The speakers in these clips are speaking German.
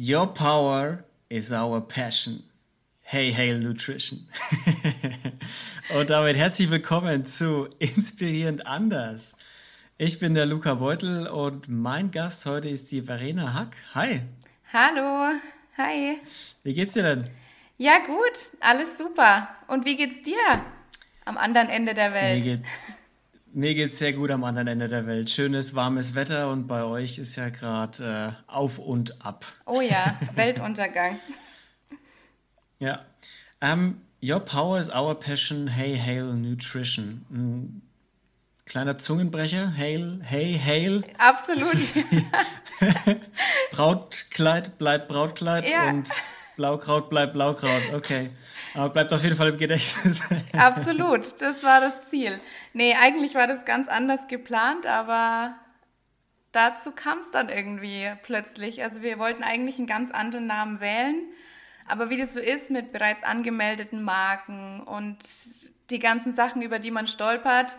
Your power is our passion. Hey, Hail Nutrition. Und damit herzlich willkommen zu Inspirierend anders. Ich bin der Luca Beutel und mein Gast heute ist die Verena Hack. Hi. Hallo. Hi. Wie geht's dir denn? Ja, gut. Alles super. Und wie geht's dir am anderen Ende der Welt? Mir geht's mir geht's sehr gut am anderen Ende der Welt. Schönes, warmes Wetter und bei euch ist ja gerade äh, auf und ab. Oh ja, Weltuntergang. ja. Um, ähm, your power is our passion. Hey, hail nutrition. Ein kleiner Zungenbrecher. Hail, hey, hail. Absolut. Brautkleid bleibt Brautkleid ja. und Blaukraut bleibt Blaukraut. Okay. Aber bleibt auf jeden Fall im Gedächtnis. Absolut, das war das Ziel. Nee, eigentlich war das ganz anders geplant, aber dazu kam es dann irgendwie plötzlich. Also wir wollten eigentlich einen ganz anderen Namen wählen, aber wie das so ist mit bereits angemeldeten Marken und die ganzen Sachen, über die man stolpert,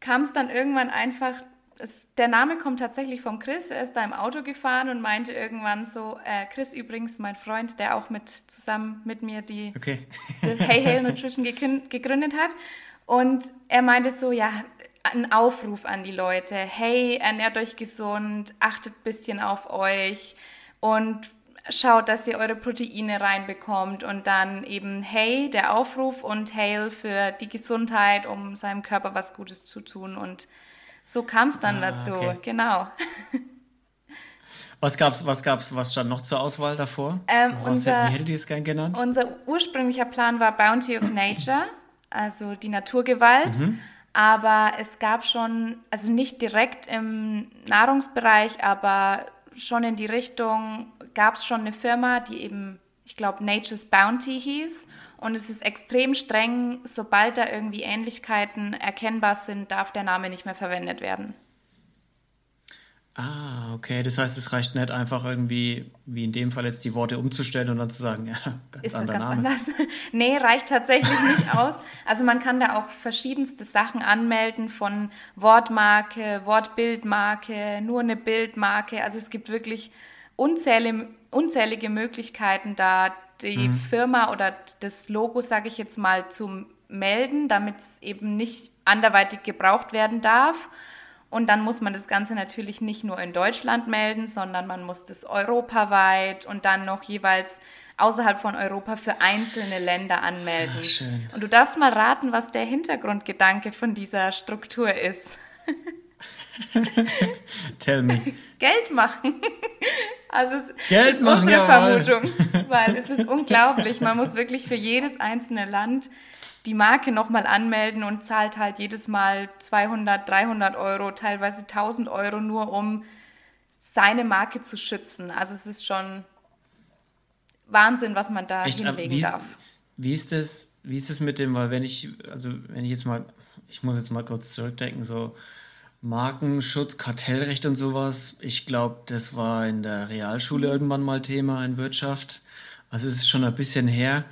kam es dann irgendwann einfach es, der Name kommt tatsächlich von Chris. Er ist da im Auto gefahren und meinte irgendwann so, äh, Chris übrigens, mein Freund, der auch mit zusammen mit mir die okay. das Hey Hey Nutrition gegründet hat. Und er meinte so, ja, ein Aufruf an die Leute. Hey, ernährt euch gesund, achtet ein bisschen auf euch und schaut, dass ihr eure Proteine reinbekommt und dann eben Hey, der Aufruf und Hail für die Gesundheit, um seinem Körper was Gutes zu tun und so kam es dann ah, dazu, okay. genau. Was gab's, was gab's, was stand noch zur Auswahl davor? Ähm, also was, unser, wie hättet ihr es gern genannt? Unser ursprünglicher Plan war Bounty of Nature, also die Naturgewalt. Mhm. Aber es gab schon, also nicht direkt im Nahrungsbereich, aber schon in die Richtung, gab es schon eine Firma, die eben, ich glaube, Nature's Bounty hieß. Und es ist extrem streng, sobald da irgendwie Ähnlichkeiten erkennbar sind, darf der Name nicht mehr verwendet werden. Ah, okay. Das heißt, es reicht nicht einfach irgendwie, wie in dem Fall jetzt, die Worte umzustellen und dann zu sagen, ja, ganz ist anderer ganz Name. Anders. nee, reicht tatsächlich nicht aus. Also man kann da auch verschiedenste Sachen anmelden von Wortmarke, Wortbildmarke, nur eine Bildmarke. Also es gibt wirklich unzählige, unzählige Möglichkeiten, da die mhm. Firma oder das Logo, sage ich jetzt mal, zu melden, damit es eben nicht anderweitig gebraucht werden darf. Und dann muss man das Ganze natürlich nicht nur in Deutschland melden, sondern man muss das europaweit und dann noch jeweils außerhalb von Europa für einzelne Länder anmelden. Ach, und du darfst mal raten, was der Hintergrundgedanke von dieser Struktur ist. Tell me. Geld machen. Also es Geld ist machen, unsere. Vermutung, weil es ist unglaublich. Man muss wirklich für jedes einzelne Land die Marke nochmal anmelden und zahlt halt jedes Mal 200, 300 Euro, teilweise 1000 Euro nur, um seine Marke zu schützen. Also es ist schon Wahnsinn, was man da Echt, hinlegen wie darf. Ist, wie ist das, wie ist das mit dem, weil wenn ich, also wenn ich jetzt mal, ich muss jetzt mal kurz zurückdenken, so Markenschutz, Kartellrecht und sowas. Ich glaube, das war in der Realschule irgendwann mal Thema in Wirtschaft. Also es ist schon ein bisschen her.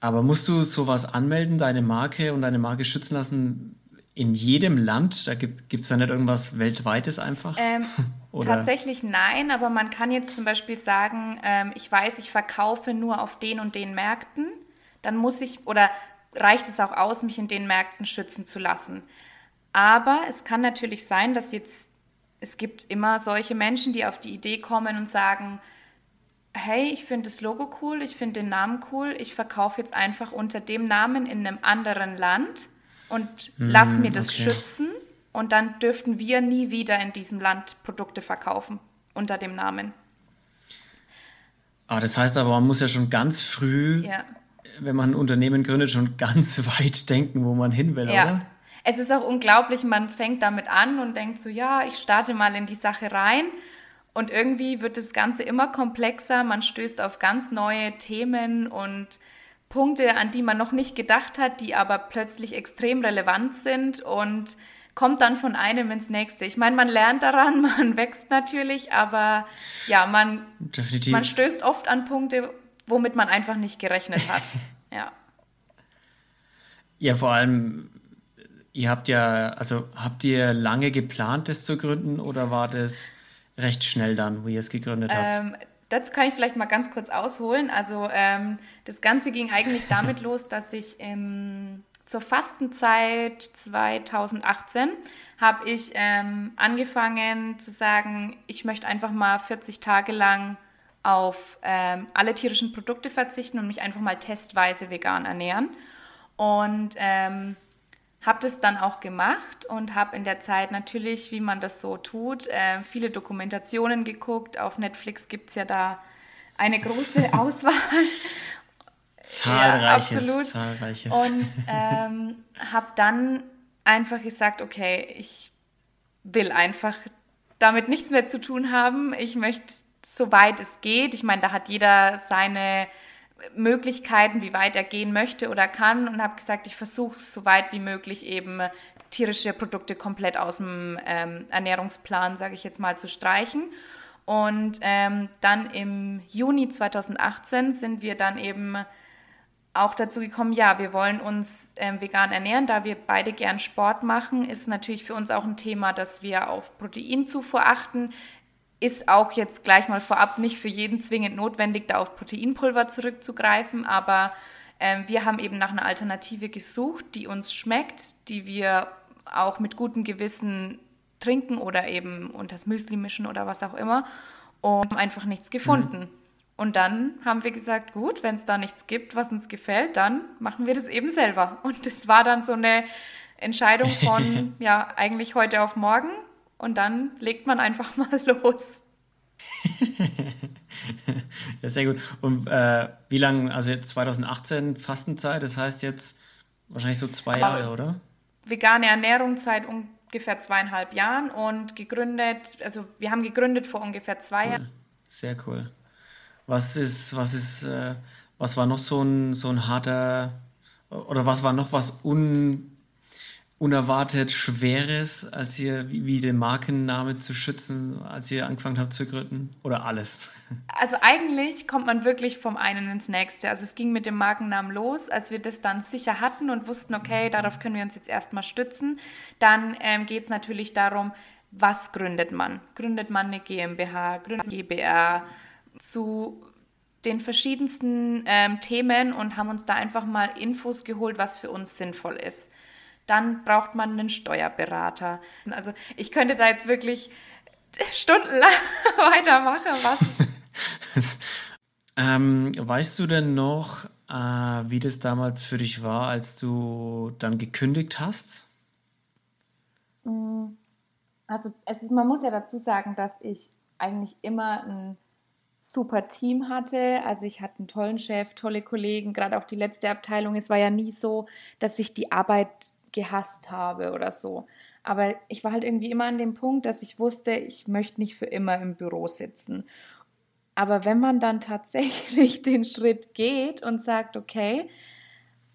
Aber musst du sowas anmelden, deine Marke und deine Marke schützen lassen in jedem Land? Da gibt es da nicht irgendwas Weltweites einfach? Ähm, tatsächlich nein, aber man kann jetzt zum Beispiel sagen, ähm, ich weiß, ich verkaufe nur auf den und den Märkten. Dann muss ich, oder reicht es auch aus, mich in den Märkten schützen zu lassen. Aber es kann natürlich sein, dass jetzt, es gibt immer solche Menschen, die auf die Idee kommen und sagen, hey, ich finde das Logo cool, ich finde den Namen cool, ich verkaufe jetzt einfach unter dem Namen in einem anderen Land und mm, lass mir das okay. schützen und dann dürften wir nie wieder in diesem Land Produkte verkaufen unter dem Namen. Ah, das heißt aber, man muss ja schon ganz früh, ja. wenn man ein Unternehmen gründet, schon ganz weit denken, wo man hin will, ja. oder? Es ist auch unglaublich, man fängt damit an und denkt so, ja, ich starte mal in die Sache rein. Und irgendwie wird das Ganze immer komplexer, man stößt auf ganz neue Themen und Punkte, an die man noch nicht gedacht hat, die aber plötzlich extrem relevant sind und kommt dann von einem ins nächste. Ich meine, man lernt daran, man wächst natürlich, aber ja, man, man stößt oft an Punkte, womit man einfach nicht gerechnet hat. ja. Ja, vor allem Ihr habt ja, also habt ihr lange geplant, das zu gründen oder war das recht schnell dann, wo ihr es gegründet habt? Ähm, dazu kann ich vielleicht mal ganz kurz ausholen. Also ähm, das Ganze ging eigentlich damit los, dass ich im, zur Fastenzeit 2018 habe ich ähm, angefangen zu sagen, ich möchte einfach mal 40 Tage lang auf ähm, alle tierischen Produkte verzichten und mich einfach mal testweise vegan ernähren. Und ähm, habe das dann auch gemacht und habe in der Zeit natürlich, wie man das so tut, äh, viele Dokumentationen geguckt. Auf Netflix gibt es ja da eine große Auswahl. Zahlreiches, ja, zahlreiches. Und ähm, habe dann einfach gesagt, okay, ich will einfach damit nichts mehr zu tun haben. Ich möchte, soweit es geht, ich meine, da hat jeder seine Möglichkeiten, wie weit er gehen möchte oder kann und habe gesagt, ich versuche so weit wie möglich eben tierische Produkte komplett aus dem ähm, Ernährungsplan, sage ich jetzt mal, zu streichen. Und ähm, dann im Juni 2018 sind wir dann eben auch dazu gekommen, ja, wir wollen uns ähm, vegan ernähren, da wir beide gern Sport machen, ist natürlich für uns auch ein Thema, dass wir auf Proteinzufuhr achten ist auch jetzt gleich mal vorab nicht für jeden zwingend notwendig, da auf Proteinpulver zurückzugreifen, aber ähm, wir haben eben nach einer Alternative gesucht, die uns schmeckt, die wir auch mit gutem Gewissen trinken oder eben unters Müsli mischen oder was auch immer und haben einfach nichts gefunden. Mhm. Und dann haben wir gesagt, gut, wenn es da nichts gibt, was uns gefällt, dann machen wir das eben selber. Und das war dann so eine Entscheidung von, ja, eigentlich heute auf morgen und dann legt man einfach mal los. ja, sehr gut. Und äh, wie lange, also jetzt 2018 Fastenzeit, das heißt jetzt wahrscheinlich so zwei Jahre, oder? Vegane Ernährung seit ungefähr zweieinhalb Jahren und gegründet, also wir haben gegründet vor ungefähr zwei cool. Jahren. Sehr cool. Was ist, was ist, äh, was war noch so ein, so ein harter, oder was war noch was un unerwartet Schweres, als ihr, wie, den Markenname zu schützen, als ihr angefangen habt zu gründen? Oder alles? Also eigentlich kommt man wirklich vom einen ins nächste. Also es ging mit dem Markennamen los, als wir das dann sicher hatten und wussten, okay, darauf können wir uns jetzt erstmal stützen. Dann ähm, geht es natürlich darum, was gründet man? Gründet man eine GmbH, gründet eine GbR zu den verschiedensten ähm, Themen und haben uns da einfach mal Infos geholt, was für uns sinnvoll ist dann braucht man einen Steuerberater. Also ich könnte da jetzt wirklich stundenlang weitermachen. Was? ähm, weißt du denn noch, äh, wie das damals für dich war, als du dann gekündigt hast? Mm, also es ist, man muss ja dazu sagen, dass ich eigentlich immer ein super Team hatte. Also ich hatte einen tollen Chef, tolle Kollegen, gerade auch die letzte Abteilung. Es war ja nie so, dass sich die Arbeit gehasst habe oder so. Aber ich war halt irgendwie immer an dem Punkt, dass ich wusste, ich möchte nicht für immer im Büro sitzen. Aber wenn man dann tatsächlich den Schritt geht und sagt, okay,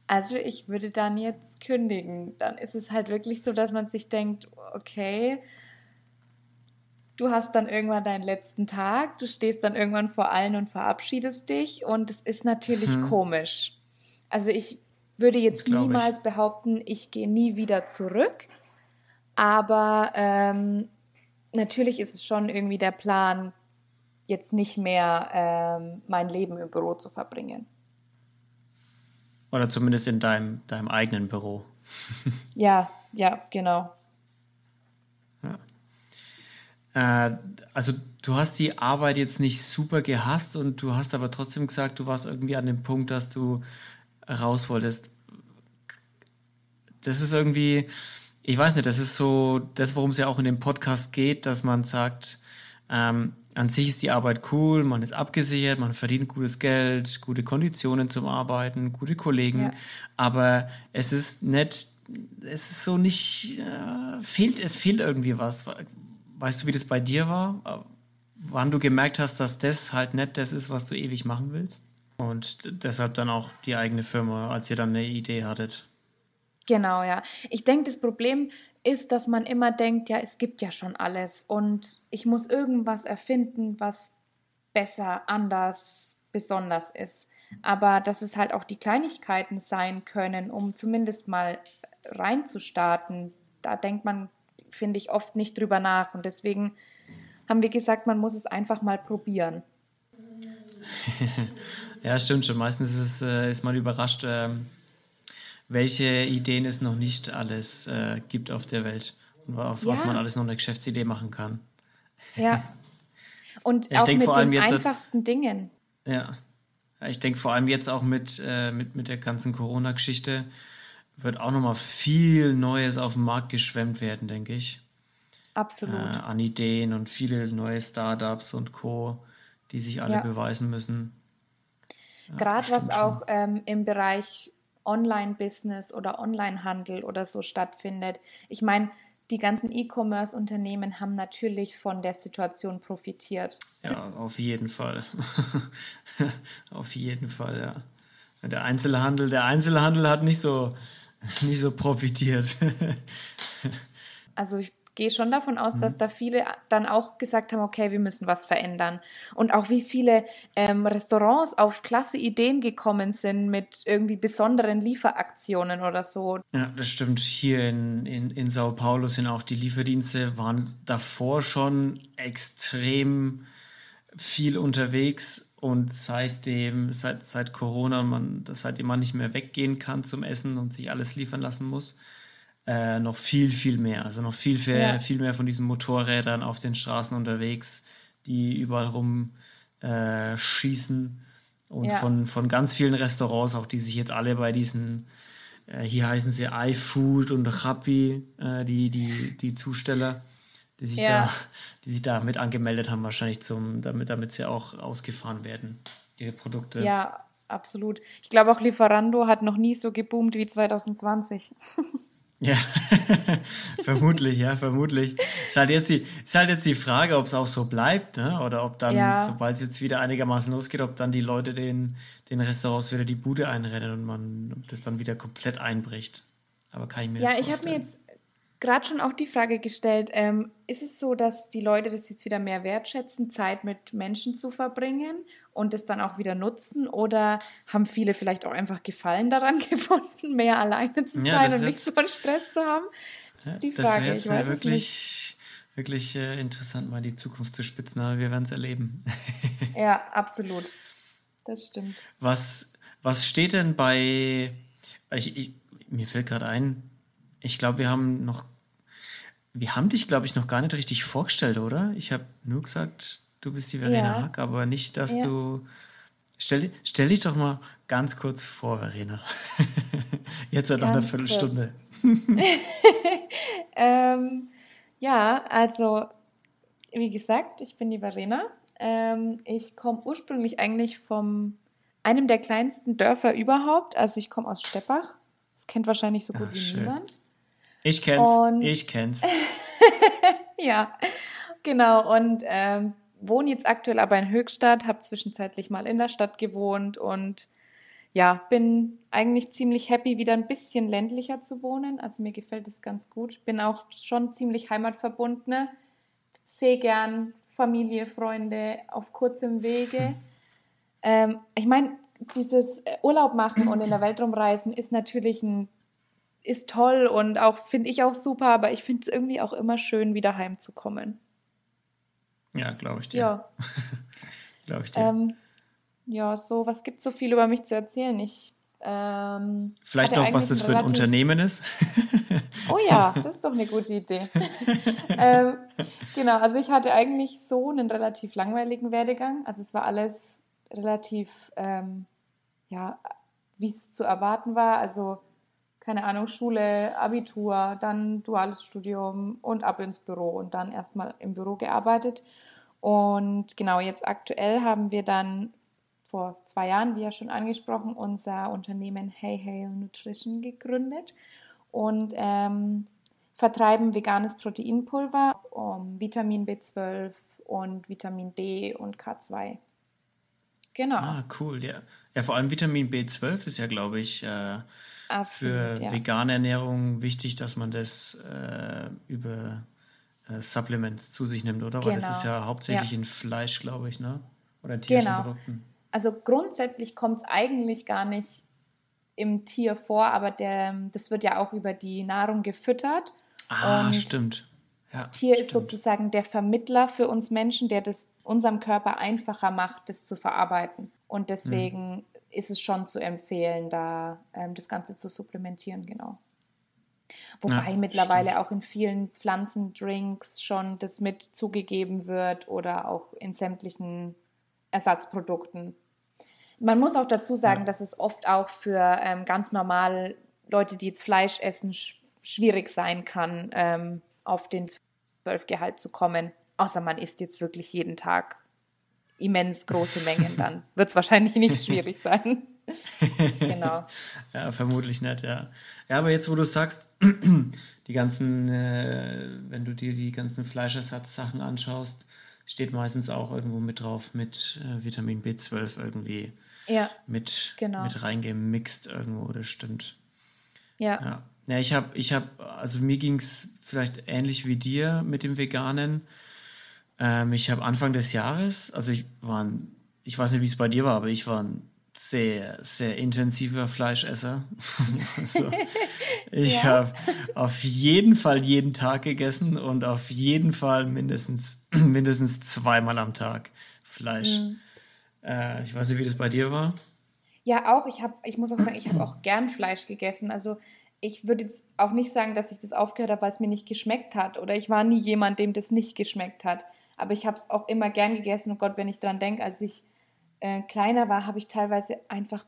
also ich würde dann jetzt kündigen, dann ist es halt wirklich so, dass man sich denkt, okay, du hast dann irgendwann deinen letzten Tag, du stehst dann irgendwann vor allen und verabschiedest dich und es ist natürlich hm. komisch. Also ich würde jetzt niemals ich. behaupten, ich gehe nie wieder zurück. Aber ähm, natürlich ist es schon irgendwie der Plan, jetzt nicht mehr ähm, mein Leben im Büro zu verbringen. Oder zumindest in deinem, deinem eigenen Büro. ja, ja, genau. Ja. Äh, also du hast die Arbeit jetzt nicht super gehasst und du hast aber trotzdem gesagt, du warst irgendwie an dem Punkt, dass du raus wolltest. Das ist irgendwie, ich weiß nicht, das ist so das, worum es ja auch in dem Podcast geht, dass man sagt, ähm, an sich ist die Arbeit cool, man ist abgesichert, man verdient gutes Geld, gute Konditionen zum Arbeiten, gute Kollegen, ja. aber es ist nicht, es ist so nicht, äh, fehlt, es fehlt irgendwie was. Weißt du, wie das bei dir war? Wann du gemerkt hast, dass das halt nicht das ist, was du ewig machen willst? Und deshalb dann auch die eigene Firma, als ihr dann eine Idee hattet. Genau, ja. Ich denke, das Problem ist, dass man immer denkt, ja, es gibt ja schon alles und ich muss irgendwas erfinden, was besser, anders, besonders ist. Aber dass es halt auch die Kleinigkeiten sein können, um zumindest mal reinzustarten, da denkt man, finde ich, oft nicht drüber nach. Und deswegen haben wir gesagt, man muss es einfach mal probieren. ja, stimmt schon. Meistens ist, äh, ist man überrascht, äh, welche Ideen es noch nicht alles äh, gibt auf der Welt und aus ja. was man alles noch eine Geschäftsidee machen kann. Ja. Und ja, auch mit den einfachsten Dingen. Ja. Ich denke vor allem jetzt auch mit, äh, mit, mit der ganzen Corona-Geschichte wird auch nochmal viel Neues auf den Markt geschwemmt werden, denke ich. Absolut. Äh, an Ideen und viele neue Startups und Co., die sich alle ja. beweisen müssen. Ja, Gerade was auch ähm, im Bereich Online-Business oder Online-Handel oder so stattfindet. Ich meine, die ganzen E-Commerce-Unternehmen haben natürlich von der Situation profitiert. Ja, auf jeden Fall. auf jeden Fall, ja. Der Einzelhandel, der Einzelhandel hat nicht so, nicht so profitiert. also ich gehe schon davon aus, mhm. dass da viele dann auch gesagt haben, okay, wir müssen was verändern. Und auch wie viele ähm, Restaurants auf klasse Ideen gekommen sind mit irgendwie besonderen Lieferaktionen oder so. Ja, das stimmt. Hier in, in, in Sao Paulo sind auch die Lieferdienste, waren davor schon extrem viel unterwegs und seitdem, seit, seit Corona, man, seitdem man nicht mehr weggehen kann zum Essen und sich alles liefern lassen muss, äh, noch viel, viel mehr. Also noch viel, viel, ja. viel mehr von diesen Motorrädern auf den Straßen unterwegs, die überall rum äh, schießen. Und ja. von, von ganz vielen Restaurants, auch die sich jetzt alle bei diesen, äh, hier heißen sie iFood und Rappi, äh, die, die, die Zusteller, die sich, ja. da, die sich da mit angemeldet haben, wahrscheinlich zum, damit, damit sie auch ausgefahren werden, ihre Produkte. Ja, absolut. Ich glaube auch Lieferando hat noch nie so geboomt wie 2020. Ja, vermutlich, ja, vermutlich. Ist halt jetzt die, ist halt jetzt die Frage, ob es auch so bleibt, ne? Oder ob dann, ja. sobald es jetzt wieder einigermaßen losgeht, ob dann die Leute den, den Restaurants wieder die Bude einrennen und man das dann wieder komplett einbricht. Aber kann ich mir Ja, ich habe mir jetzt gerade schon auch die Frage gestellt, ähm, ist es so, dass die Leute das jetzt wieder mehr wertschätzen, Zeit mit Menschen zu verbringen? Und es dann auch wieder nutzen? Oder haben viele vielleicht auch einfach Gefallen daran gefunden, mehr alleine zu sein ja, und nicht so einen Stress zu haben? Das ist die Frage. Das wäre wirklich, wirklich äh, interessant, mal die Zukunft zu spitzen, aber wir werden es erleben. ja, absolut. Das stimmt. Was, was steht denn bei. Ich, ich, mir fällt gerade ein, ich glaube, wir haben noch. Wir haben dich, glaube ich, noch gar nicht richtig vorgestellt, oder? Ich habe nur gesagt, du bist die Verena ja. Hack, aber nicht, dass ja. du. Stell, stell dich doch mal ganz kurz vor, Verena. Jetzt seit noch eine Viertelstunde. ähm, ja, also, wie gesagt, ich bin die Verena. Ähm, ich komme ursprünglich eigentlich vom einem der kleinsten Dörfer überhaupt. Also ich komme aus Steppach. Das kennt wahrscheinlich so gut Ach, wie schön. niemand. Ich kenn's. Und ich kenn's. ja, genau. Und ähm, wohne jetzt aktuell aber in Höchstadt, habe zwischenzeitlich mal in der Stadt gewohnt und ja, bin eigentlich ziemlich happy, wieder ein bisschen ländlicher zu wohnen. Also mir gefällt es ganz gut. Bin auch schon ziemlich heimatverbunden. Sehe gern Familie, Freunde auf kurzem Wege. Ähm, ich meine, dieses Urlaub machen und in der Welt rumreisen ist natürlich ein ist toll und auch finde ich auch super, aber ich finde es irgendwie auch immer schön, wieder heimzukommen. Ja, glaube ich dir. Ja. glaube ich dir. Ähm, ja, so, was gibt es so viel über mich zu erzählen? Ich. Ähm, Vielleicht noch, was das für ein Unternehmen ist. oh ja, das ist doch eine gute Idee. ähm, genau, also ich hatte eigentlich so einen relativ langweiligen Werdegang. Also es war alles relativ, ähm, ja, wie es zu erwarten war. Also keine Ahnung, Schule, Abitur, dann duales Studium und ab ins Büro und dann erstmal im Büro gearbeitet. Und genau jetzt aktuell haben wir dann vor zwei Jahren, wie ja schon angesprochen, unser Unternehmen Hey Hey Nutrition gegründet und ähm, vertreiben veganes Proteinpulver, um Vitamin B12 und Vitamin D und K2. Genau. Ah, cool, ja. Ja, vor allem Vitamin B12 ist ja, glaube ich, äh, Absolut, für ja. vegane Ernährung wichtig, dass man das äh, über äh, Supplements zu sich nimmt, oder? Genau. Weil das ist genau. ja hauptsächlich ja. in Fleisch, glaube ich, ne? Oder in tierischen genau. Produkten. Also grundsätzlich kommt es eigentlich gar nicht im Tier vor, aber der, das wird ja auch über die Nahrung gefüttert. Ah, stimmt. ja, Tier stimmt. ist sozusagen der Vermittler für uns Menschen, der das unserem Körper einfacher macht, das zu verarbeiten. Und deswegen mhm. Ist es schon zu empfehlen, da ähm, das Ganze zu supplementieren, genau. Wobei ja, mittlerweile stimmt. auch in vielen Pflanzendrinks schon das mit zugegeben wird oder auch in sämtlichen Ersatzprodukten. Man muss auch dazu sagen, ja. dass es oft auch für ähm, ganz normal Leute, die jetzt Fleisch essen, sch schwierig sein kann, ähm, auf den 12-Gehalt zu kommen. Außer man isst jetzt wirklich jeden Tag immens große Mengen, dann wird es wahrscheinlich nicht schwierig sein. genau. Ja, vermutlich nicht, ja. Ja, aber jetzt, wo du sagst, die ganzen, äh, wenn du dir die ganzen Fleischersatzsachen anschaust, steht meistens auch irgendwo mit drauf mit äh, Vitamin B12 irgendwie ja, mit, genau. mit reingemixt irgendwo, das stimmt. Ja. Ja, ja ich habe, ich habe, also mir ging es vielleicht ähnlich wie dir mit dem Veganen. Ähm, ich habe Anfang des Jahres, also ich war, ein, ich weiß nicht, wie es bei dir war, aber ich war ein sehr, sehr intensiver Fleischesser. also, ich ja. habe auf jeden Fall jeden Tag gegessen und auf jeden Fall mindestens, mindestens zweimal am Tag Fleisch. Mhm. Äh, ich weiß nicht, wie das bei dir war. Ja, auch. Ich, hab, ich muss auch sagen, ich habe auch gern Fleisch gegessen. Also ich würde jetzt auch nicht sagen, dass ich das aufgehört habe, weil es mir nicht geschmeckt hat. Oder ich war nie jemand, dem das nicht geschmeckt hat. Aber ich habe es auch immer gern gegessen. Und Gott, wenn ich dran denke, als ich äh, kleiner war, habe ich teilweise einfach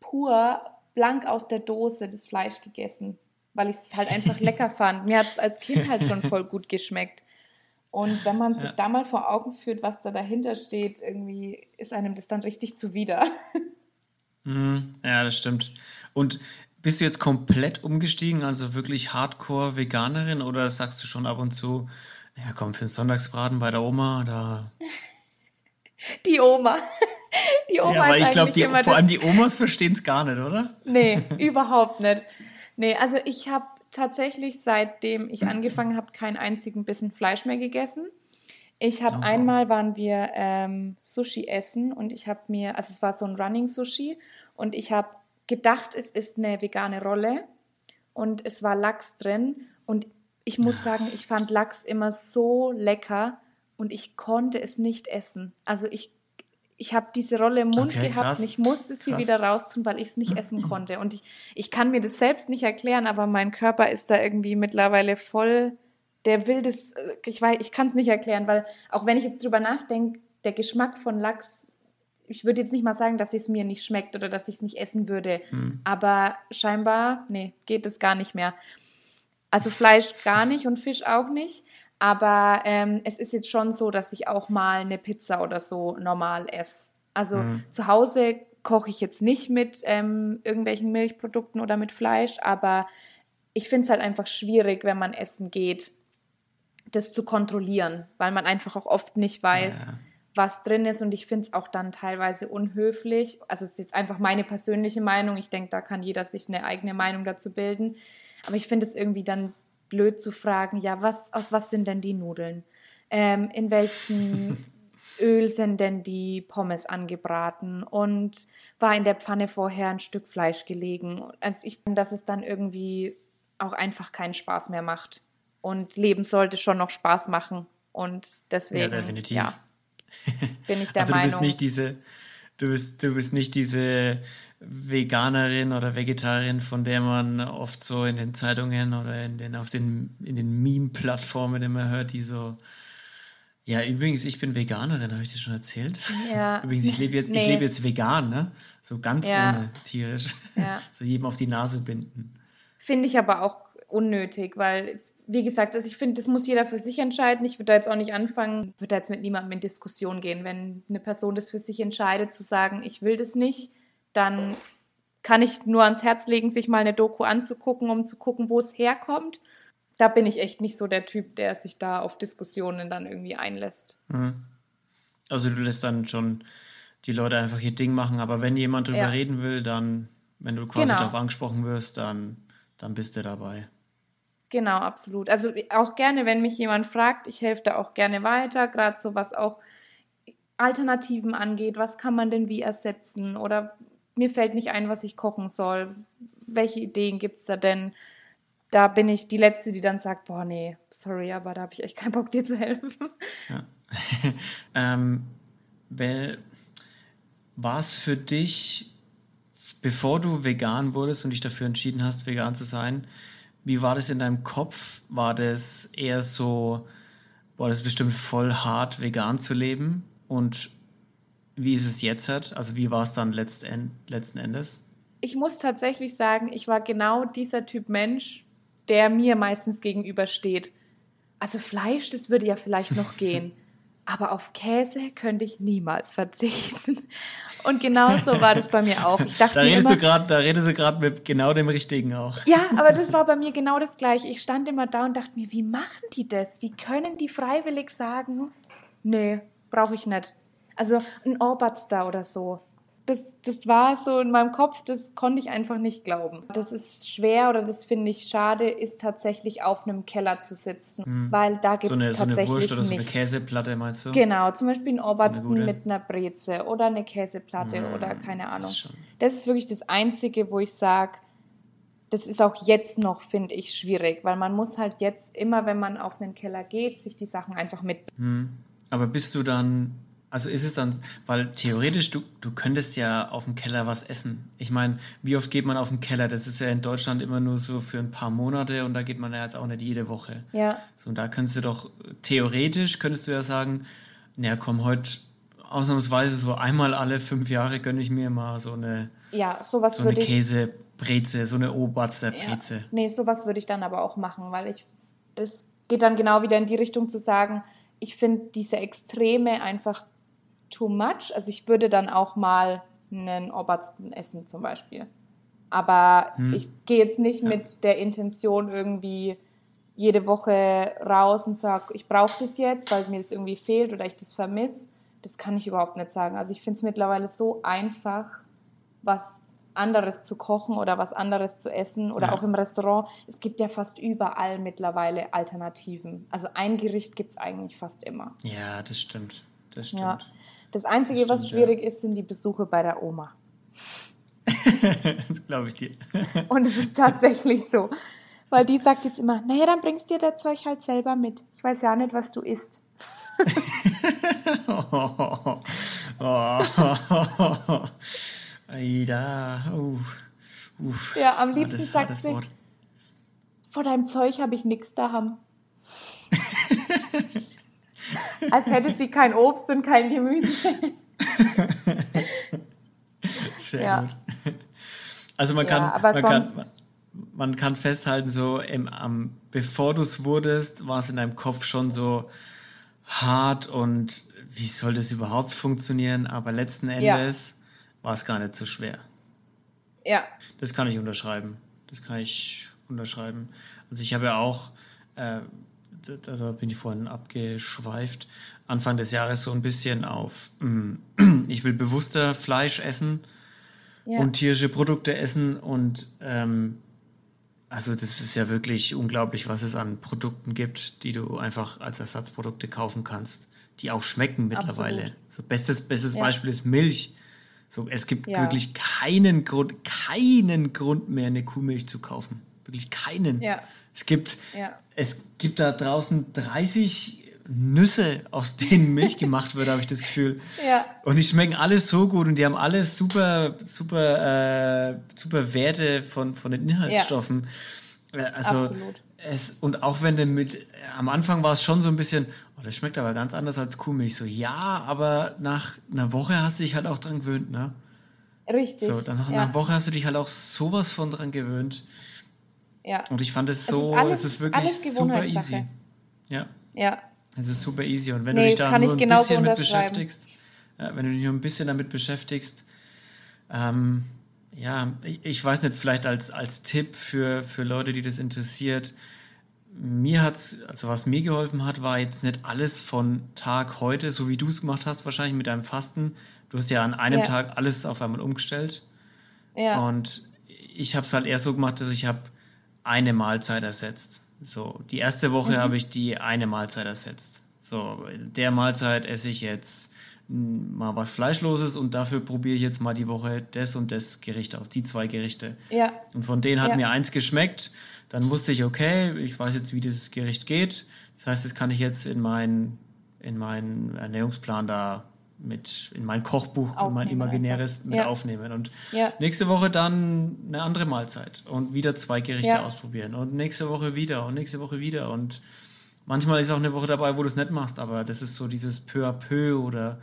pur blank aus der Dose das Fleisch gegessen, weil ich es halt einfach lecker fand. Mir hat es als Kind halt schon voll gut geschmeckt. Und wenn man sich ja. da mal vor Augen führt, was da dahinter steht, irgendwie ist einem das dann richtig zuwider. Mhm, ja, das stimmt. Und bist du jetzt komplett umgestiegen, also wirklich hardcore Veganerin oder sagst du schon ab und zu, ja komm, für den Sonntagsbraten bei der Oma, da. Die Oma. Die Oma ja, aber ich glaube, vor allem die Omas verstehen es gar nicht, oder? Nee, überhaupt nicht. Nee, also ich habe tatsächlich, seitdem ich angefangen habe, keinen einzigen Bissen Fleisch mehr gegessen. Ich habe oh. einmal waren wir ähm, Sushi essen und ich habe mir, also es war so ein Running Sushi und ich habe gedacht, es ist eine vegane Rolle und es war Lachs drin und ich muss sagen, ich fand Lachs immer so lecker und ich konnte es nicht essen. Also ich ich habe diese Rolle im Mund okay, gehabt krass. und ich musste sie krass. wieder raustun, weil ich es nicht essen konnte. Und ich, ich kann mir das selbst nicht erklären, aber mein Körper ist da irgendwie mittlerweile voll, der will das, äh, ich weiß, ich kann es nicht erklären, weil auch wenn ich jetzt drüber nachdenke, der Geschmack von Lachs, ich würde jetzt nicht mal sagen, dass es mir nicht schmeckt oder dass ich es nicht essen würde, hm. aber scheinbar, nee, geht es gar nicht mehr. Also Fleisch gar nicht und Fisch auch nicht. Aber ähm, es ist jetzt schon so, dass ich auch mal eine Pizza oder so normal esse. Also mhm. zu Hause koche ich jetzt nicht mit ähm, irgendwelchen Milchprodukten oder mit Fleisch, aber ich finde es halt einfach schwierig, wenn man essen geht, das zu kontrollieren, weil man einfach auch oft nicht weiß, ja. was drin ist. Und ich finde es auch dann teilweise unhöflich. Also es ist jetzt einfach meine persönliche Meinung. Ich denke, da kann jeder sich eine eigene Meinung dazu bilden. Aber ich finde es irgendwie dann blöd zu fragen, ja, was, aus was sind denn die Nudeln? Ähm, in welchem Öl sind denn die Pommes angebraten? Und war in der Pfanne vorher ein Stück Fleisch gelegen? Also ich finde, dass es dann irgendwie auch einfach keinen Spaß mehr macht. Und Leben sollte schon noch Spaß machen. Und deswegen, ja, definitiv. Ja, bin ich der also, Meinung. Du bist nicht diese, du bist, du bist nicht diese Veganerin oder Vegetarierin, von der man oft so in den Zeitungen oder in den, auf den, in den Meme-Plattformen immer hört, die so, ja, übrigens, ich bin Veganerin, habe ich das schon erzählt? Ja. Übrigens, ich lebe jetzt, nee. lebe jetzt vegan, ne? So ganz ja. ohne tierisch. Ja. so jedem auf die Nase binden. Finde ich aber auch unnötig, weil, wie gesagt, also ich finde, das muss jeder für sich entscheiden. Ich würde da jetzt auch nicht anfangen, würde da jetzt mit niemandem in Diskussion gehen. Wenn eine Person das für sich entscheidet, zu sagen, ich will das nicht, dann kann ich nur ans Herz legen, sich mal eine Doku anzugucken, um zu gucken, wo es herkommt. Da bin ich echt nicht so der Typ, der sich da auf Diskussionen dann irgendwie einlässt. Mhm. Also du lässt dann schon die Leute einfach ihr Ding machen, aber wenn jemand drüber ja. reden will, dann, wenn du quasi genau. darauf angesprochen wirst, dann, dann bist du dabei. Genau, absolut. Also auch gerne, wenn mich jemand fragt, ich helfe da auch gerne weiter, gerade so was auch Alternativen angeht, was kann man denn wie ersetzen oder mir fällt nicht ein, was ich kochen soll. Welche Ideen gibt es da denn? da bin ich die Letzte, die dann sagt, boah, nee, sorry, aber da habe ich echt keinen Bock, dir zu helfen. Ja. ähm, war es für dich, bevor du vegan wurdest und dich dafür entschieden hast, vegan zu sein, wie war das in deinem Kopf? War das eher so, war das bestimmt voll hart, vegan zu leben? Und wie ist es jetzt? Also wie war es dann letzten Endes? Ich muss tatsächlich sagen, ich war genau dieser Typ Mensch, der mir meistens gegenübersteht. Also Fleisch, das würde ja vielleicht noch gehen. Aber auf Käse könnte ich niemals verzichten. Und genau so war das bei mir auch. Ich dachte da, redest immer, du grad, da redest du gerade mit genau dem Richtigen auch. Ja, aber das war bei mir genau das Gleiche. Ich stand immer da und dachte mir, wie machen die das? Wie können die freiwillig sagen, nee, brauche ich nicht. Also ein Orbatster oder so das, das war so in meinem Kopf, das konnte ich einfach nicht glauben. Das ist schwer oder das finde ich schade, ist tatsächlich auf einem Keller zu sitzen, hm. weil da gibt es so tatsächlich so eine Wurst oder nichts. so eine Käseplatte meinst du? Genau, zum Beispiel ein Obersten so mit einer Breze oder eine Käseplatte hm, oder keine Ahnung. Das ist, das ist wirklich das Einzige, wo ich sage, das ist auch jetzt noch, finde ich, schwierig, weil man muss halt jetzt immer, wenn man auf einen Keller geht, sich die Sachen einfach mit. Hm. Aber bist du dann also ist es dann, weil theoretisch, du, du könntest ja auf dem Keller was essen. Ich meine, wie oft geht man auf den Keller? Das ist ja in Deutschland immer nur so für ein paar Monate und da geht man ja jetzt auch nicht jede Woche. Ja. So, und da könntest du doch, theoretisch könntest du ja sagen, naja, komm, heute ausnahmsweise so einmal alle fünf Jahre gönne ich mir mal so eine, ja, sowas so eine Käsebreze, so eine Oberzer Breze. Ja. Nee, sowas würde ich dann aber auch machen, weil ich, das geht dann genau wieder in die Richtung zu sagen, ich finde diese Extreme einfach too much. Also ich würde dann auch mal einen Obersten essen zum Beispiel. Aber hm. ich gehe jetzt nicht ja. mit der Intention irgendwie jede Woche raus und sage, ich brauche das jetzt, weil mir das irgendwie fehlt oder ich das vermisse. Das kann ich überhaupt nicht sagen. Also ich finde es mittlerweile so einfach, was anderes zu kochen oder was anderes zu essen oder ja. auch im Restaurant. Es gibt ja fast überall mittlerweile Alternativen. Also ein Gericht gibt es eigentlich fast immer. Ja, das stimmt. Das stimmt. Ja. Das Einzige, das stimmt, was schwierig ja. ist, sind die Besuche bei der Oma. das glaube ich dir. Und es ist tatsächlich so. Weil die sagt jetzt immer, naja, dann bringst dir das Zeug halt selber mit. Ich weiß ja nicht, was du isst. oh, oh, oh, Aida. Uh, uh. Ja, am liebsten das, sagt sie, Wort. vor deinem Zeug habe ich nichts da haben. Als hätte sie kein Obst und kein Gemüse. Sehr ja. gut. Also man kann, ja, man, kann man kann festhalten, so im, um, bevor du es wurdest, war es in deinem Kopf schon so hart und wie soll das überhaupt funktionieren? Aber letzten Endes ja. war es gar nicht so schwer. Ja. Das kann ich unterschreiben. Das kann ich unterschreiben. Also ich habe ja auch äh, da bin ich vorhin abgeschweift, Anfang des Jahres so ein bisschen auf, mm, ich will bewusster Fleisch essen ja. und tierische Produkte essen und ähm, also das ist ja wirklich unglaublich, was es an Produkten gibt, die du einfach als Ersatzprodukte kaufen kannst, die auch schmecken mittlerweile. Absolut. So bestes, bestes ja. Beispiel ist Milch. So, es gibt ja. wirklich keinen Grund, keinen Grund mehr, eine Kuhmilch zu kaufen. Wirklich keinen. Ja. Es gibt, ja. es gibt da draußen 30 Nüsse, aus denen Milch gemacht wird, habe ich das Gefühl. Ja. Und die schmecken alle so gut und die haben alle super, super, äh, super Werte von, von den Inhaltsstoffen. Ja. Äh, also Absolut. Es, und auch wenn du mit, am Anfang war es schon so ein bisschen, oh, das schmeckt aber ganz anders als Kuhmilch. So, ja, aber nach einer Woche hast du dich halt auch dran gewöhnt, ne? Richtig. So, dann nach ja. einer Woche hast du dich halt auch sowas von dran gewöhnt. Ja. Und ich fand es so, es ist, alles, es ist wirklich super easy. Ja. Ja. Es ist super easy. Und wenn nee, du dich da nur ein bisschen mit beschäftigst, ja, wenn du dich nur ein bisschen damit beschäftigst, ähm, ja, ich, ich, weiß nicht, vielleicht als, als Tipp für, für Leute, die das interessiert, mir hat's, also was mir geholfen hat, war jetzt nicht alles von Tag heute, so wie du es gemacht hast, wahrscheinlich mit deinem Fasten. Du hast ja an einem ja. Tag alles auf einmal umgestellt. Ja. Und ich habe es halt eher so gemacht, dass ich habe eine Mahlzeit ersetzt. So, die erste Woche mhm. habe ich die eine Mahlzeit ersetzt. So, in der Mahlzeit esse ich jetzt mal was Fleischloses und dafür probiere ich jetzt mal die Woche das und das Gericht aus, die zwei Gerichte. Ja. Und von denen hat Ja. mir eins geschmeckt. Dann wusste ich, okay, ich weiß jetzt, wie dieses Gericht geht. Das heißt, das kann ich jetzt in meinen, in meinen Ernährungsplan da mit, in mein Kochbuch, in mein Aufnehmen imaginäres einfach. mit Ja. aufnehmen. Und Ja. nächste Woche dann eine andere Mahlzeit und wieder zwei Gerichte Ja. ausprobieren und nächste Woche wieder und nächste Woche wieder und manchmal ist auch eine Woche dabei, wo du es nicht machst, aber das ist so dieses peu à peu oder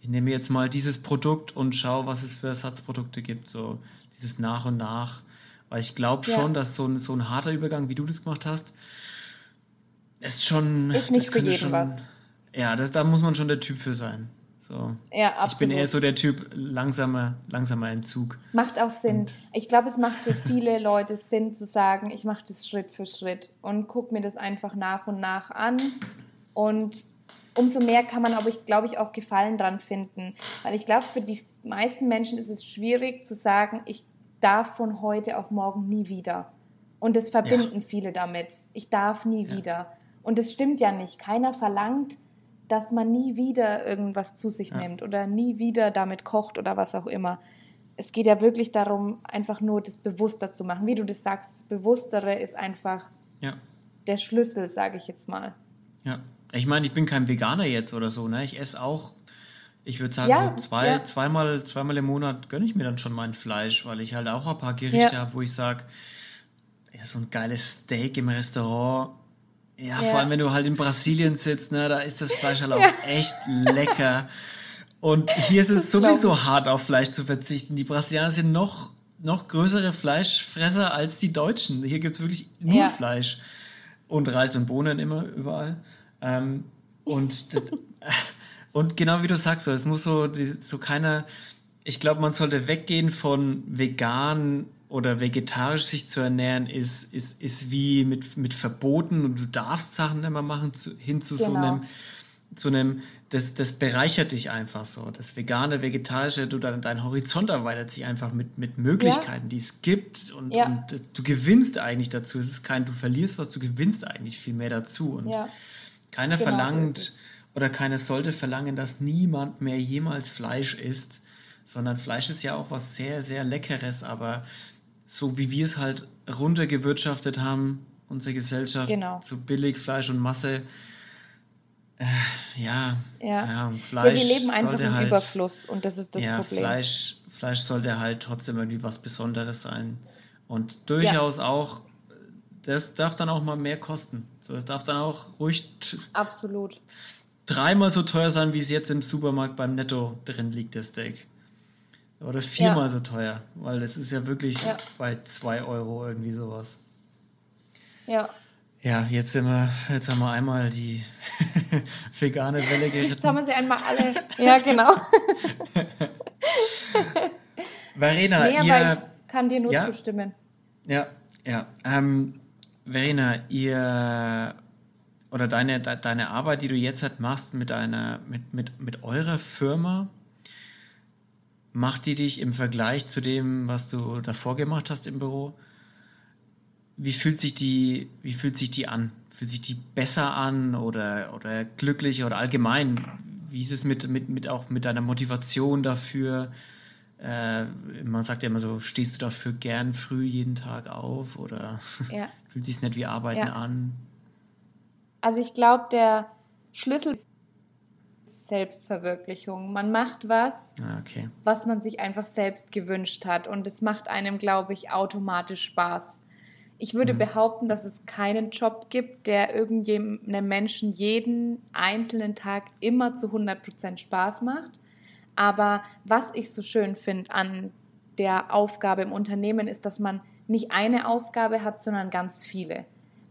ich nehme jetzt mal dieses Produkt und schaue, was es für Ersatzprodukte gibt, so dieses nach und nach, weil ich glaube schon, dass so ein, so ein harter Übergang, wie du das gemacht hast, ist schon Ist nicht das für jeden was. Ja, das, da muss man schon der Typ für sein. So. Ja, Ich absolut. bin eher so der Typ langsamer, langsamer Entzug. Macht auch Sinn. Ich glaube, es macht für viele Leute Sinn zu sagen, ich mache das Schritt für Schritt und gucke mir das einfach nach und nach an. Und umso mehr kann man, aber ich glaube ich, auch Gefallen dran finden. Weil ich glaube, für die meisten Menschen ist es schwierig zu sagen, ich darf von heute auf morgen nie wieder. Und das verbinden viele damit. Ich darf nie Ja. wieder. Und das stimmt ja nicht. Keiner verlangt, dass man nie wieder irgendwas zu sich Ja. nimmt oder nie wieder damit kocht oder was auch immer. Es geht ja wirklich darum, einfach nur das bewusster zu machen. Wie du das sagst, das Bewusstere ist einfach Ja, der Schlüssel, sage ich jetzt mal. ja. Ich meine, ich bin kein Veganer jetzt oder so, ne? Ich esse auch, ich würde sagen, Ja, so zwei, zweimal, zweimal im Monat gönne ich mir dann schon mein Fleisch, weil ich halt auch ein paar Gerichte habe, wo ich sage, so ein geiles Steak im Restaurant. Ja, Ja. vor allem, wenn du halt in Brasilien sitzt, ne, da ist das Fleisch halt auch echt lecker. Und hier ist es sowieso hart, auf Fleisch zu verzichten. Die Brasilianer sind noch, noch größere Fleischfresser als die Deutschen. Hier gibt es wirklich nur Ja. Fleisch. Und Reis und Bohnen immer überall. Ähm, und, und genau wie du sagst, so, es muss so, so keiner. Ich glaube, man sollte weggehen von vegan oder vegetarisch sich zu ernähren, ist, ist, ist wie mit, mit Verboten und du darfst Sachen mehr machen, zu, hin zu so Genau. einem, zu einem, das, das bereichert dich einfach so. Das vegane, vegetarische, du, dein, dein Horizont erweitert sich einfach mit, mit Möglichkeiten, die es gibt und, Ja. und du gewinnst eigentlich dazu. Es ist kein, du verlierst was, du gewinnst eigentlich viel mehr dazu. Und Ja, keiner Genau so verlangt es. oder keiner sollte verlangen, dass niemand mehr jemals Fleisch isst, sondern Fleisch ist ja auch was sehr, sehr Leckeres, aber so wie wir es halt runtergewirtschaftet haben, unsere Gesellschaft, Genau. zu billig Fleisch und Masse, äh, ja, Ja. ja Fleisch wir leben einfach sollte im halt, Überfluss und das ist das ja, Problem. Fleisch, Fleisch sollte halt trotzdem irgendwie was Besonderes sein. Und durchaus auch, das darf dann auch mal mehr kosten. So, es darf dann auch ruhig Absolut. dreimal so teuer sein, wie es jetzt im Supermarkt beim Netto drin liegt, das Steak. Oder viermal Ja. so teuer, weil es ist ja wirklich Ja. bei zwei Euro irgendwie sowas. Ja. Ja, jetzt sind wir, jetzt haben wir einmal die vegane Welle Jetzt haben geritten. wir sie einmal alle. Ja, genau. Verena, Nee, ihr, ich kann dir nur Ja? zustimmen. ja, ja, ähm, Verena, ihr oder deine, de, deine Arbeit, die du jetzt halt machst mit deiner, mit, mit, mit eurer Firma, macht die dich im Vergleich zu dem, was du davor gemacht hast im Büro, wie fühlt sich die, wie fühlt sich die an? Fühlt sich die besser an oder, oder glücklicher oder allgemein? Wie ist es mit, mit, mit auch mit deiner Motivation dafür? Äh, man sagt ja immer so, stehst du dafür gern früh jeden Tag auf oder Ja. fühlt sich nicht wie Arbeiten Ja. an? Also ich glaube, der Schlüssel ist Selbstverwirklichung. Man macht was, Ah, okay. was man sich einfach selbst gewünscht hat. Und es macht einem, glaube ich, automatisch Spaß. Ich würde behaupten, dass es keinen Job gibt, der irgendeinem Menschen jeden einzelnen Tag immer zu 100% Spaß macht. Aber was ich so schön finde an der Aufgabe im Unternehmen ist, dass man nicht eine Aufgabe hat, sondern ganz viele.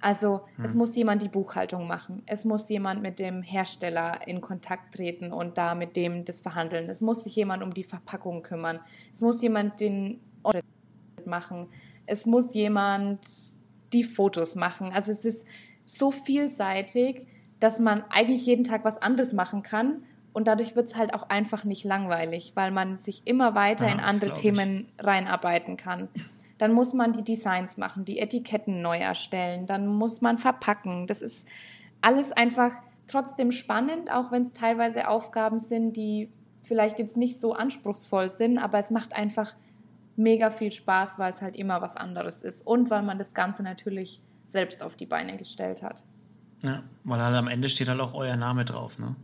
Also es muss jemand die Buchhaltung machen, es muss jemand mit dem Hersteller in Kontakt treten und da mit dem das verhandeln, es muss sich jemand um die Verpackung kümmern, es muss jemand den Audit machen, es muss jemand die Fotos machen. Also es ist so vielseitig, dass man eigentlich jeden Tag was anderes machen kann und dadurch wird es halt auch einfach nicht langweilig, weil man sich immer weiter Ja, in andere. Themen reinarbeiten kann. Dann muss man die Designs machen, die Etiketten neu erstellen, dann muss man verpacken. Das ist alles einfach trotzdem spannend, auch wenn es teilweise Aufgaben sind, die vielleicht jetzt nicht so anspruchsvoll sind, aber es macht einfach mega viel Spaß, weil es halt immer was anderes ist und weil man das Ganze natürlich selbst auf die Beine gestellt hat. Ja, weil halt am Ende steht halt auch euer Name drauf, ne?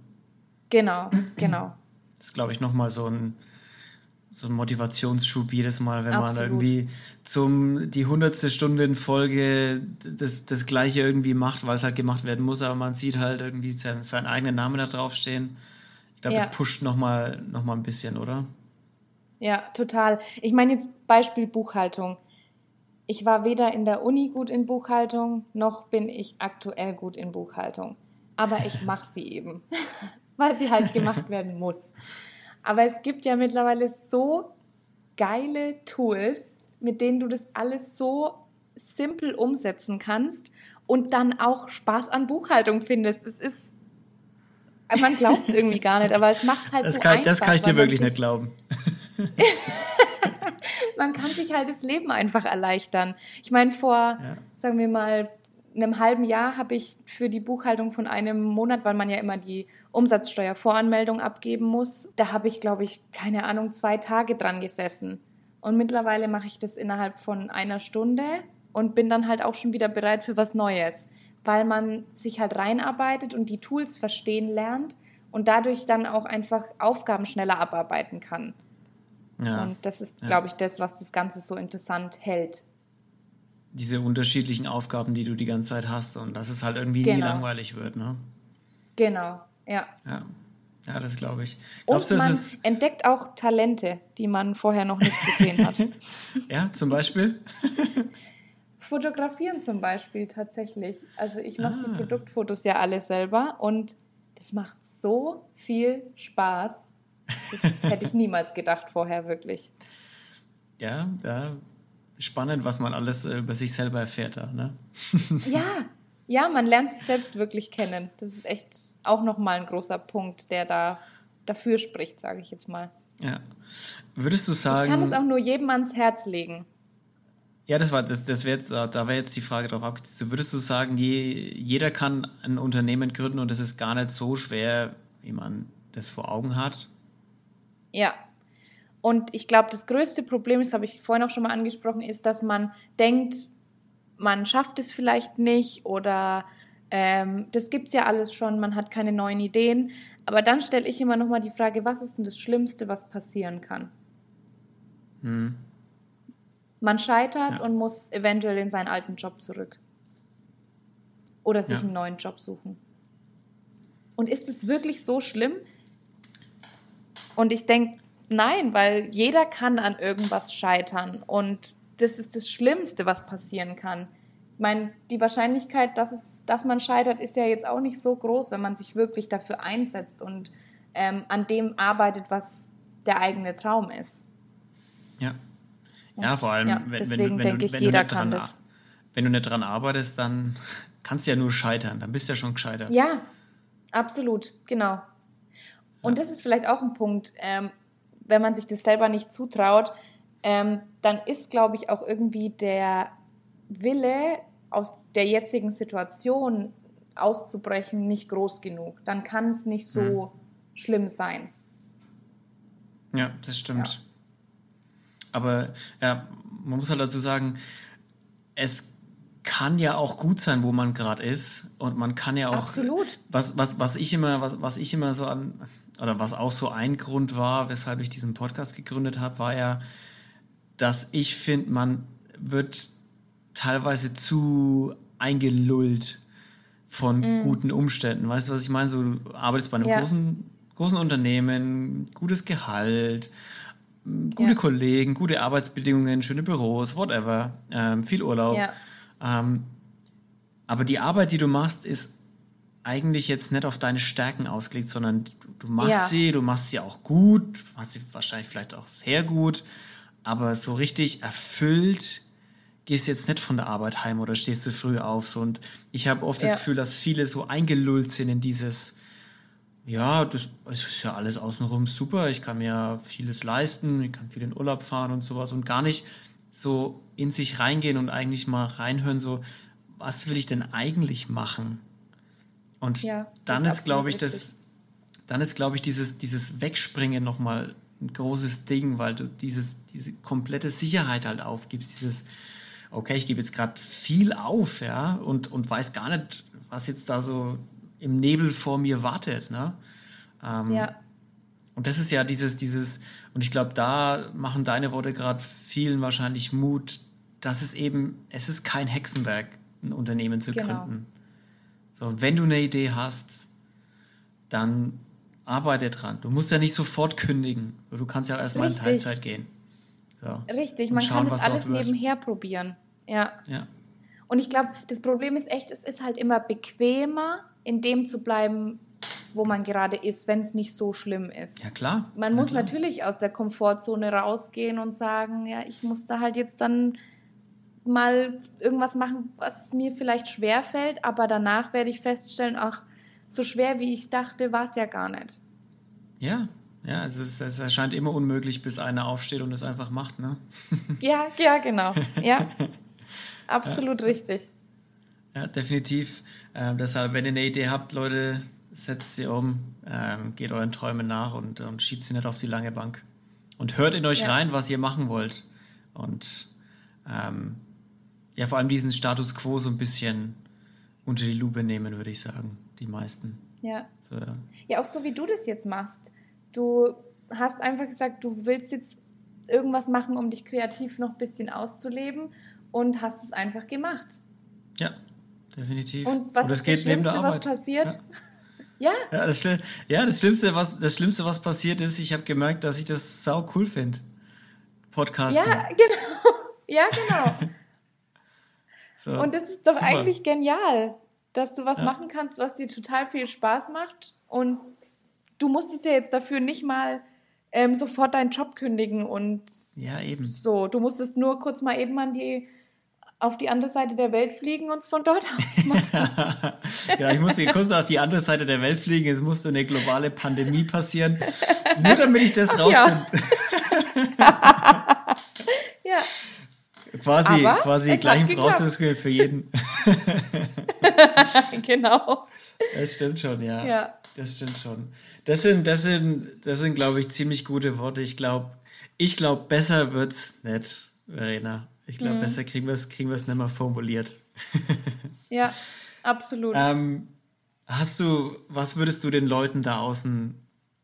Genau, genau. Das ist, glaube ich, nochmal so ein, so ein Motivationsschub jedes Mal, wenn Absolut. man irgendwie zum die hundertste Stunde in Folge das, das Gleiche irgendwie macht, weil es halt gemacht werden muss, aber man sieht halt irgendwie seinen, seinen eigenen Namen da draufstehen. Ich glaube, ja. das pusht nochmal noch mal ein bisschen, oder? Ja, total. Ich meine jetzt Beispiel Buchhaltung. Ich war weder in der Uni gut in Buchhaltung, noch bin ich aktuell gut in Buchhaltung. Aber ich mache sie eben, weil sie halt gemacht werden muss. Aber es gibt ja mittlerweile so geile Tools, mit denen du das alles so simpel umsetzen kannst und dann auch Spaß an Buchhaltung findest. Es ist, man glaubt es irgendwie gar nicht, aber es macht halt das so kann, einfach. Das kann ich dir wirklich nicht glauben. man kann sich halt das Leben einfach erleichtern. Ich meine, vor, ja. sagen wir mal, einem halben Jahr habe ich für die Buchhaltung von einem Monat, weil man ja immer die Umsatzsteuervoranmeldung abgeben muss, da habe ich, glaube ich, keine Ahnung, zwei Tage dran gesessen. Und mittlerweile mache ich das innerhalb von einer Stunde und bin dann halt auch schon wieder bereit für was Neues, weil man sich halt reinarbeitet und die Tools verstehen lernt und dadurch dann auch einfach Aufgaben schneller abarbeiten kann. Ja. Und das ist, glaube ich, das, was das Ganze so interessant hält. Diese unterschiedlichen Aufgaben, die du die ganze Zeit hast und dass es halt irgendwie genau. nie langweilig wird, ne? Genau, ja. Ja, ja das glaube ich. Glaubst und du, man entdeckt auch Talente, die man vorher noch nicht gesehen hat. ja, zum Beispiel? Fotografieren zum Beispiel tatsächlich. Also ich mache ah. die Produktfotos ja alle selber und das macht so viel Spaß. Das hätte ich niemals gedacht vorher, wirklich. Ja, ja, spannend, was man alles äh, über sich selber erfährt da, ne? ja, ja, man lernt sich selbst wirklich kennen. Das ist echt auch nochmal ein großer Punkt, der da dafür spricht, sage ich jetzt mal. Ja. Würdest du sagen. Ich kann es auch nur jedem ans Herz legen. Ja, das war das, das jetzt, da wäre jetzt die Frage drauf abgezielt. Würdest du sagen, je, jeder kann ein Unternehmen gründen und es ist gar nicht so schwer, wie man das vor Augen hat? Ja. Und ich glaube, das größte Problem, das habe ich vorhin auch schon mal angesprochen, ist, dass man denkt, man schafft es vielleicht nicht oder ähm, das gibt es ja alles schon, man hat keine neuen Ideen. Aber dann stelle ich immer noch mal die Frage, was ist denn das Schlimmste, was passieren kann? Hm. Man scheitert ja. und muss eventuell in seinen alten Job zurück. Oder sich ja. einen neuen Job suchen. Und ist es wirklich so schlimm? Und ich denke, nein, weil jeder kann an irgendwas scheitern. Und das ist das Schlimmste, was passieren kann. Ich meine, die Wahrscheinlichkeit, dass, es, dass man scheitert, ist ja jetzt auch nicht so groß, wenn man sich wirklich dafür einsetzt und ähm, an dem arbeitet, was der eigene Traum ist. Ja. Ja, vor allem, ja, wenn, du, wenn dran, du nicht dran arbeitest, dann kannst du ja nur scheitern. Dann bist du ja schon gescheitert. Ja, absolut, genau. Und das ist vielleicht auch ein Punkt, ähm, wenn man sich das selber nicht zutraut, ähm, dann ist, glaube ich, auch irgendwie der Wille, aus der jetzigen Situation auszubrechen, nicht groß genug. Dann kann es nicht so hm. schlimm sein. Ja, das stimmt. Ja. Aber ja, man muss halt dazu sagen, es kann ja auch gut sein, wo man gerade ist. Und man kann ja auch. Absolut. Was, was, was ich immer, was, was ich immer so an, oder was auch so ein Grund war, weshalb ich diesen Podcast gegründet habe, war ja, dass ich finde, man wird teilweise zu eingelullt von mm. guten Umständen. Weißt du, was ich meine? So, du arbeitest bei einem ja. großen, großen Unternehmen, gutes Gehalt, gute ja. Kollegen, gute Arbeitsbedingungen, schöne Büros, whatever, ähm, viel Urlaub. Ja. Ähm, aber die Arbeit, die du machst, ist eigentlich jetzt nicht auf deine Stärken ausgelegt, sondern du, du machst ja. sie, du machst sie auch gut, machst sie wahrscheinlich vielleicht auch sehr gut, aber so richtig erfüllt gehst du jetzt nicht von der Arbeit heim oder stehst du früh auf. So. Und ich habe oft ja. das Gefühl, dass viele so eingelullt sind in dieses, ja, das, das ist ja alles außenrum super, ich kann mir vieles leisten, ich kann viel in Urlaub fahren und sowas und gar nicht so in sich reingehen und eigentlich mal reinhören, so, was will ich denn eigentlich machen? Und ja, dann ist, glaube ich, das, dann ist, glaube ich, dieses, dieses Wegspringen nochmal ein großes Ding, weil du dieses, diese komplette Sicherheit halt aufgibst, dieses, okay, ich gebe jetzt gerade viel auf, ja, und, und weiß gar nicht, was jetzt da so im Nebel vor mir wartet, ne? Ähm, ja. Und das ist ja dieses, dieses, und ich glaube, da machen deine Worte gerade vielen wahrscheinlich Mut, dass es eben, es ist kein Hexenwerk, ein Unternehmen zu genau. gründen. So, wenn du eine Idee hast, dann arbeite dran. Du musst ja nicht sofort kündigen. Du kannst ja auch erstmal in Teilzeit gehen. So. Richtig, man schauen, kann das alles nebenher probieren. Ja. ja. Und ich glaube, das Problem ist echt, es ist halt immer bequemer, in dem zu bleiben, wo man gerade ist, wenn es nicht so schlimm ist. Ja, klar. Man ja, muss klar. natürlich aus der Komfortzone rausgehen und sagen, ja, ich muss da halt jetzt dann mal irgendwas machen, was mir vielleicht schwer fällt, aber danach werde ich feststellen, ach, so schwer wie ich dachte, war es ja gar nicht. Ja, ja, es, ist, es erscheint immer unmöglich, bis einer aufsteht und es einfach macht, ne? ja, ja, genau. Ja, absolut ja. richtig. Ja, definitiv. Ähm, deshalb, wenn ihr eine Idee habt, Leute, setzt sie um, ähm, geht euren Träumen nach und, und schiebt sie nicht auf die lange Bank. Und hört in euch ja. rein, was ihr machen wollt. Und ähm, ja, vor allem diesen Status quo so ein bisschen unter die Lupe nehmen, würde ich sagen, die meisten. Ja. So, ja. ja, auch so wie du das jetzt machst. Du hast einfach gesagt, du willst jetzt irgendwas machen, um dich kreativ noch ein bisschen auszuleben und hast es einfach gemacht. Ja, definitiv. Und was und ist das Schlimmste, was passiert? Ja. Ja. Ja das, ja, das Schlimmste, was, das Schlimmste, was passiert ist, ich habe gemerkt, dass ich das sau cool finde. Podcasten. Ja, genau. Ja, genau. So, und das ist doch super. eigentlich genial, dass du was ja. machen kannst, was dir total viel Spaß macht. Und du musstest ja jetzt dafür nicht mal ähm, sofort deinen Job kündigen und ja, eben. so. Du musstest nur kurz mal eben an die auf die andere Seite der Welt fliegen und es von dort aus machen. ja, ich musste kurz auf die andere Seite der Welt fliegen. Es musste eine globale Pandemie passieren. Nur damit ich das rausfinde. Ja. ja. Quasi, Aber quasi gleichen Voraussetzungen für jeden. genau. Das stimmt schon, ja. ja. Das stimmt schon. Das sind, das sind, das sind, glaube ich, ziemlich gute Worte. Ich glaube, ich glaube, besser wird's nicht, Verena. Ich glaube, mhm. besser kriegen wir es kriegen nicht mehr formuliert. ja, absolut. Ähm, hast du, was würdest du den Leuten da außen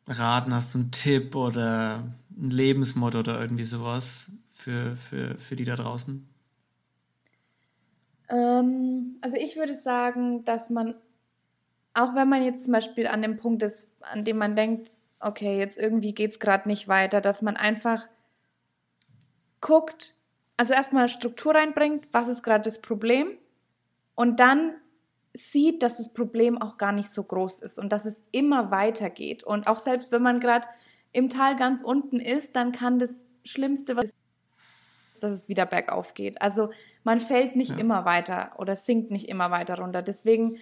raten? Hast du einen Tipp oder ein Lebensmotto oder irgendwie sowas für, für, für die da draußen? Ähm, also ich würde sagen, dass man, auch wenn man jetzt zum Beispiel an dem Punkt ist, an dem man denkt, okay, jetzt irgendwie geht es gerade nicht weiter, dass man einfach guckt, also erstmal Struktur reinbringt, was ist gerade das Problem und dann sieht, dass das Problem auch gar nicht so groß ist und dass es immer weitergeht. Und auch selbst wenn man gerade im Tal ganz unten ist, dann kann das Schlimmste, was dass es wieder bergauf geht. Also man fällt nicht ja. immer weiter oder sinkt nicht immer weiter runter. Deswegen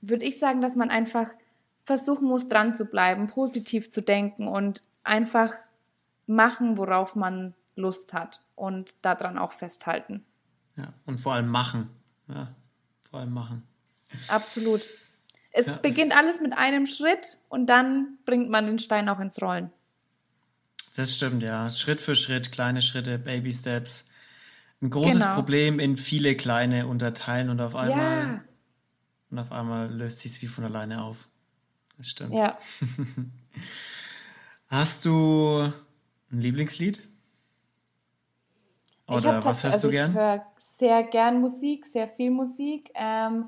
würde ich sagen, dass man einfach versuchen muss, dran zu bleiben, positiv zu denken und einfach machen, worauf man Lust hat und daran auch festhalten. Ja, und vor allem machen. Ja, vor allem machen. Absolut. Es ja. beginnt alles mit einem Schritt und dann bringt man den Stein auch ins Rollen. Das stimmt, ja. Schritt für Schritt, kleine Schritte, Baby Steps. Ein großes genau. Problem in viele kleine unterteilen und auf einmal ja. und auf einmal löst sich es wie von alleine auf. Das stimmt. Ja. Hast du ein Lieblingslied? Oder was hörst also du gern? Ich höre sehr gern Musik, sehr viel Musik. Ähm,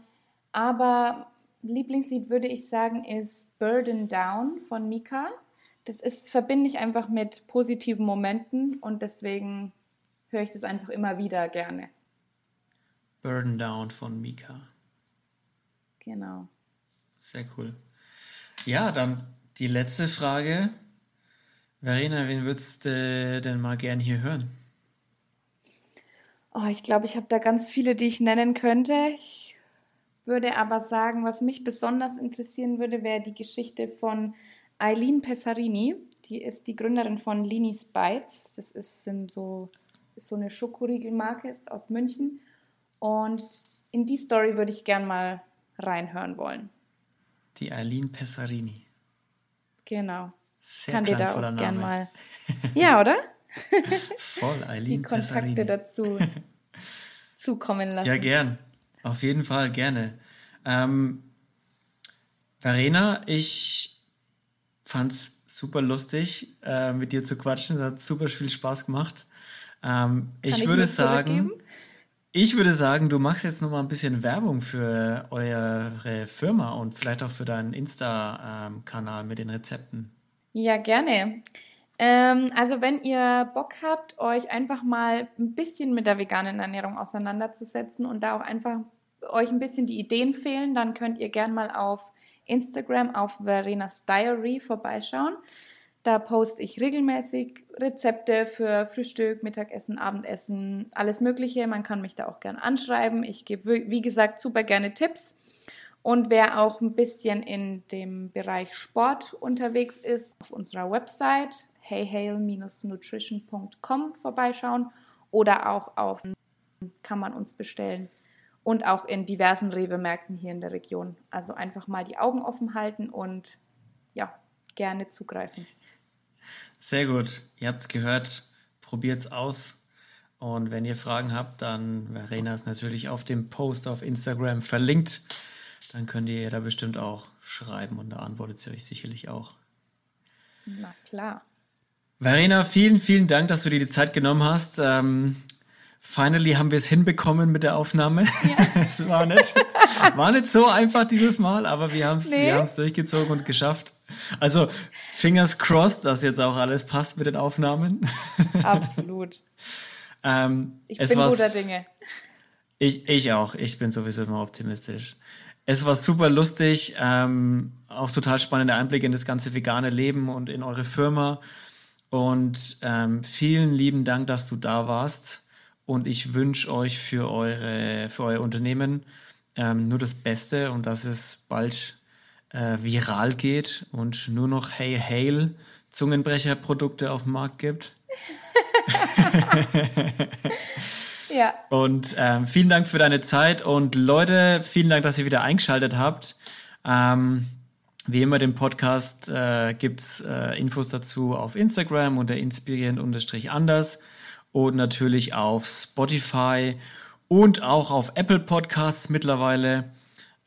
aber Lieblingslied würde ich sagen ist Burden Down von Mika. Das ist, verbinde ich einfach mit positiven Momenten und deswegen höre ich das einfach immer wieder gerne. Burden Down von Mika. Genau. Sehr cool. Ja, dann die letzte Frage. Verena, wen würdest du denn mal gern hier hören? Oh, ich glaube, ich habe da ganz viele, die ich nennen könnte. Ich würde aber sagen, was mich besonders interessieren würde, wäre die Geschichte von Eileen Pesarini. Die ist die Gründerin von Linis Bites. Das ist, sind so, ist so eine Schokoriegelmarke aus München. Und in die Story würde ich gern mal reinhören wollen. Die Eileen Pessarini. Genau. Sehr Kann dir da auch gern mal. Ja, oder? Voll, Eileen Die Kontakte Pessarini. dazu zukommen lassen. Ja, gern. Auf jeden Fall, gerne. Ähm, Verena, ich fand's super lustig, äh, mit dir zu quatschen. Es hat super viel Spaß gemacht. Ähm, ich, ich würde sagen, ich würde sagen, du machst jetzt noch mal ein bisschen Werbung für eure Firma und vielleicht auch für deinen Insta-Kanal mit den Rezepten. Ja, gerne. Ähm, also wenn ihr Bock habt, euch einfach mal ein bisschen mit der veganen Ernährung auseinanderzusetzen und da auch einfach euch ein bisschen die Ideen fehlen, dann könnt ihr gerne mal auf Instagram auf Verenas Diary vorbeischauen. Da poste ich regelmäßig Rezepte für Frühstück, Mittagessen, Abendessen, alles Mögliche. Man kann mich da auch gern anschreiben. Ich gebe, wie gesagt, super gerne Tipps. Und wer auch ein bisschen in dem Bereich Sport unterwegs ist, auf unserer Website heyhail-nutrition.com vorbeischauen oder auch auf kann man uns bestellen und auch in diversen Rewe-Märkten hier in der Region. Also einfach mal die Augen offen halten und ja, gerne zugreifen. Sehr gut. Ihr habt es gehört. Probiert es aus. Und wenn ihr Fragen habt, dann Verena ist natürlich auf dem Post auf Instagram verlinkt. Dann könnt ihr da bestimmt auch schreiben und da antwortet sie euch sicherlich auch. Na klar. Verena, vielen, vielen Dank, dass du dir die Zeit genommen hast. Ähm, finally haben wir es hinbekommen mit der Aufnahme. Ja. es war nicht, war nicht so einfach dieses Mal, aber wir haben es nee. durchgezogen und geschafft. Also fingers crossed, dass jetzt auch alles passt mit den Aufnahmen. Absolut. ähm, ich bin guter Dinge. Ich, ich auch. Ich bin sowieso immer optimistisch. Es war super lustig, ähm, auch total spannende Einblicke in das ganze vegane Leben und in eure Firma. Und ähm, vielen lieben Dank, dass du da warst. Und ich wünsche euch für, eure, für euer Unternehmen ähm, nur das Beste und dass es bald äh, viral geht und nur noch Hey Hail Zungenbrecherprodukte auf dem Markt gibt. ja. Und ähm, vielen Dank für deine Zeit und Leute, vielen Dank, dass ihr wieder eingeschaltet habt. Ähm, wie immer, den Podcast äh, gibt es äh, Infos dazu auf Instagram unter inspirierend-anders und natürlich auf Spotify und auch auf Apple Podcasts mittlerweile.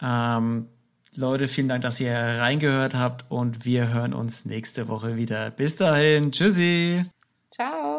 Ähm, Leute, vielen Dank, dass ihr reingehört habt und wir hören uns nächste Woche wieder. Bis dahin, tschüssi. Ciao.